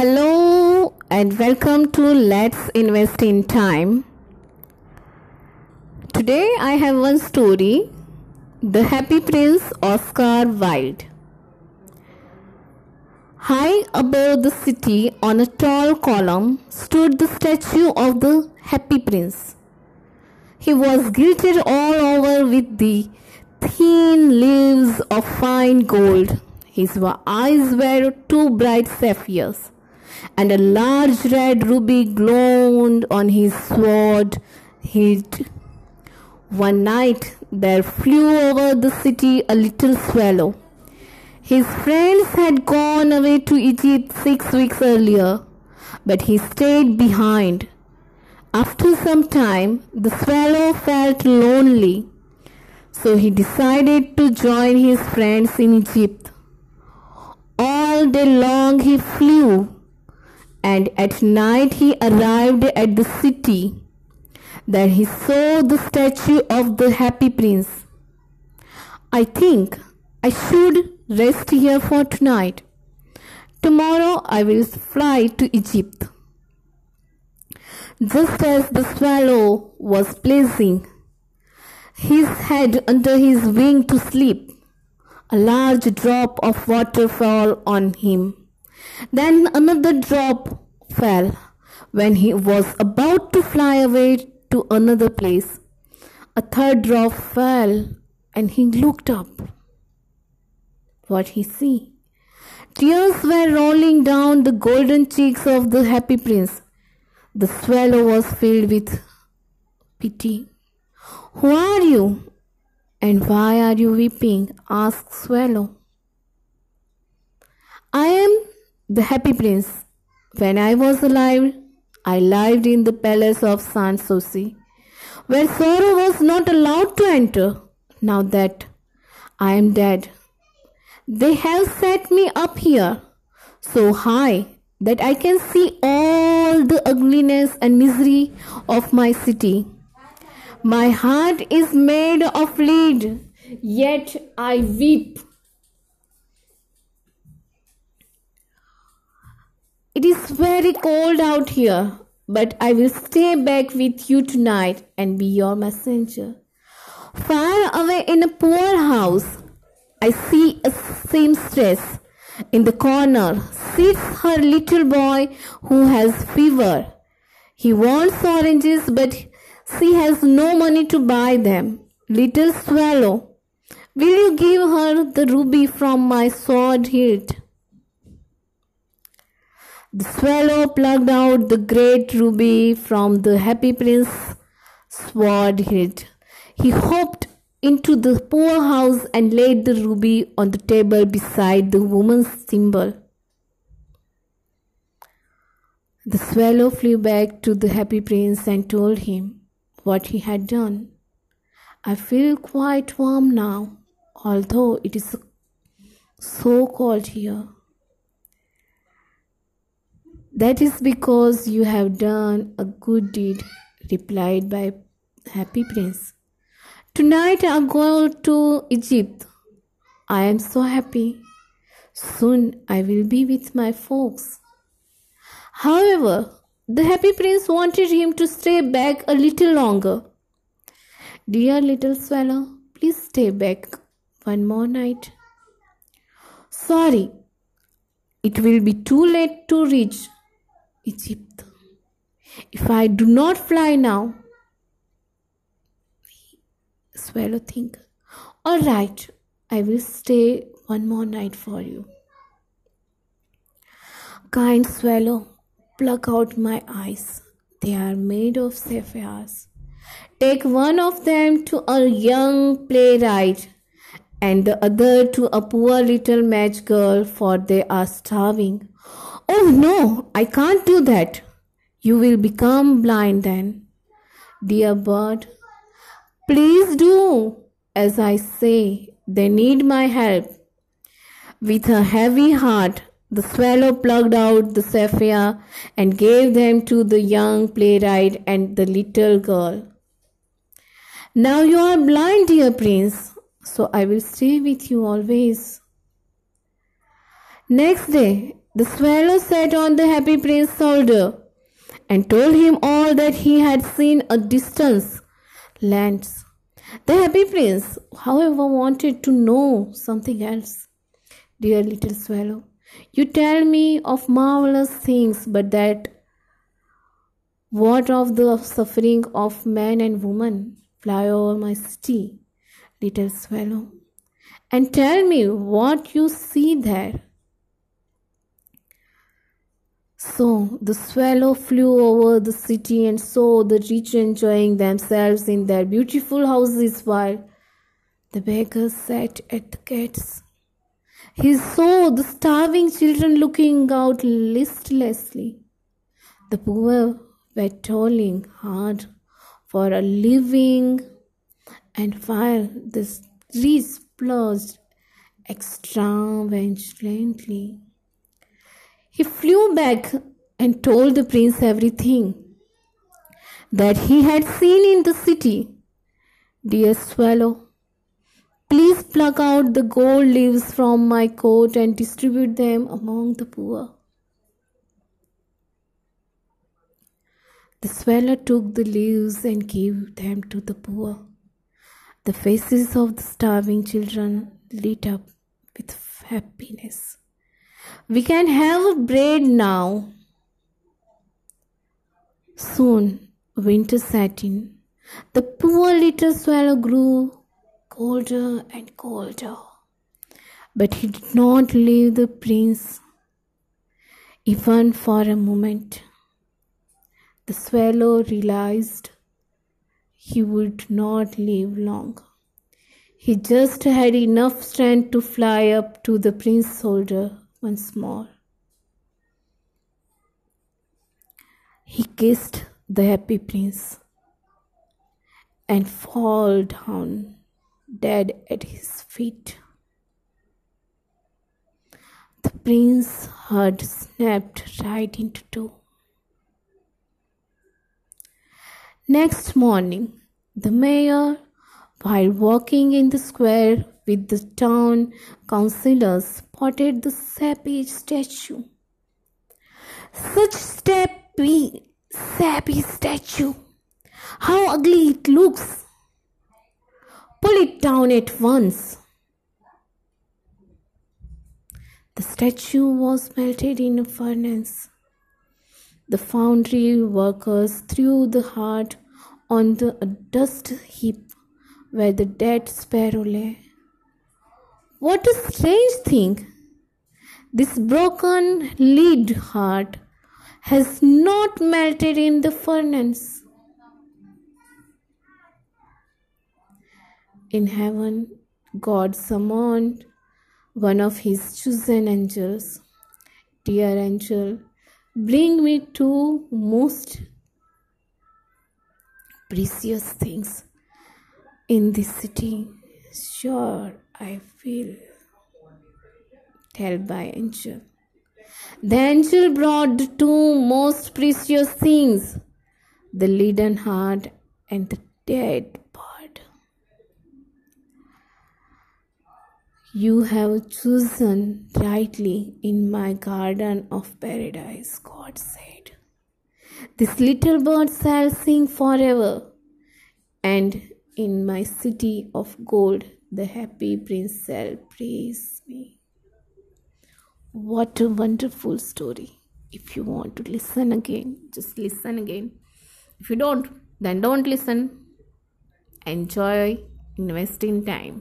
Hello and welcome to Let's Invest in Time. Today I have one story The Happy Prince Oscar Wilde. High above the city on a tall column stood the statue of the Happy Prince. He was gilded all over with the thin leaves of fine gold. His eyes were two bright sapphires, and a large red ruby glowed on his sword hilt. One night there flew over the city a little swallow. His friends had gone away to Egypt six weeks earlier, but he stayed behind. After some time, the swallow felt lonely, so he decided to join his friends in Egypt. All day long he flew, and at night he arrived at the city. There he saw the statue of the happy prince. I think I should rest here for tonight. Tomorrow I will fly to Egypt. Just as the swallow was placing his head under his wing to sleep, a large drop of water fell on him. Then another drop fell when he was about to fly away to another place. A third drop fell and he looked up. What he see? Tears were rolling down the golden cheeks of the happy prince. The swallow was filled with pity. Who are you? And why are you weeping? asked Swallow. I am the happy prince. When I was alive, I lived in the palace of Sanssouci, where sorrow was not allowed to enter. Now that I am dead, they have set me up here so high that I can see all the ugliness and misery of my city. My heart is made of lead, yet I weep. It is very cold out here, but I will stay back with you tonight and be your messenger. Far away in a poor house, I see a seamstress in the corner sits her little boy who has fever. He wants oranges, but she has no money to buy them. Little swallow, will you give her the ruby from my sword hilt? The swallow plucked out the great ruby from the happy prince's sword hilt. He hopped into the poor house and laid the ruby on the table beside the woman's thimble. The swallow flew back to the happy prince and told him what he had done. I feel quite warm now, although it is so cold here. That is because you have done a good deed, replied by Happy Prince. Tonight I go to Egypt. I am so happy. Soon I will be with my folks. However, the happy prince wanted him to stay back a little longer. Dear little swallow, please stay back one more night. Sorry, it will be too late to reach Egypt. If I do not fly now, swallow think, all right, I will stay one more night for you. Kind swallow, pluck out my eyes. They are made of sapphires. Take one of them to a young playwright and the other to a poor little match girl, for they are starving. Oh no, I can't do that. You will become blind then. Dear bird, please do as I say. They need my help. With a heavy heart, the swallow plucked out the sapphire and gave them to the young playwright and the little girl. Now you are blind, dear prince, so I will stay with you always. Next day, The swallow sat on the happy prince's shoulder and told him all that he had seen a distance lands. The happy prince, however, wanted to know something else. Dear little swallow, you tell me of marvelous things, but that what of the suffering of man and woman? Fly over my city, little swallow, and tell me what you see there. So the swallow flew over the city and saw the rich enjoying themselves in their beautiful houses while the beggars sat at the gates. He saw the starving children looking out listlessly. The poor were toiling hard for a living, and while the streets splurged extravagantly. He flew back and told the prince everything that he had seen in the city. Dear swallow, please pluck out the gold leaves from my coat and distribute them among the poor. The swallow took the leaves and gave them to the poor. The faces of the starving children lit up with happiness. We can have bread now. Soon winter set in. The poor little swallow grew colder and colder. But he did not leave the prince even for a moment. The swallow realized he would not live long. He just had enough strength to fly up to the prince's shoulder once more. He kissed the happy prince and fall down dead at his feet. The prince's heart snapped right into two. Next morning, the mayor, while walking in the square with the town councillors, spotted the sappy statue. Such sappy, sappy statue! How ugly it looks! Pull it down at once. The statue was melted in a furnace. The foundry workers threw the heart on the dust heap where the dead sparrow lay. What a strange thing! This broken lead heart has not melted in the furnace. In heaven, God summoned one of his chosen angels. Dear angel, bring me two most precious things in this city. Sure, I feel. Tell by angel. The angel brought the two most precious things the leaden heart and the dead bird. You have chosen rightly in my garden of paradise, God said. This little bird shall sing forever, and in my city of gold the happy prince shall praise me. What a wonderful story. If you want to listen again, just listen again. If you don't, then don't listen. Enjoy investing time.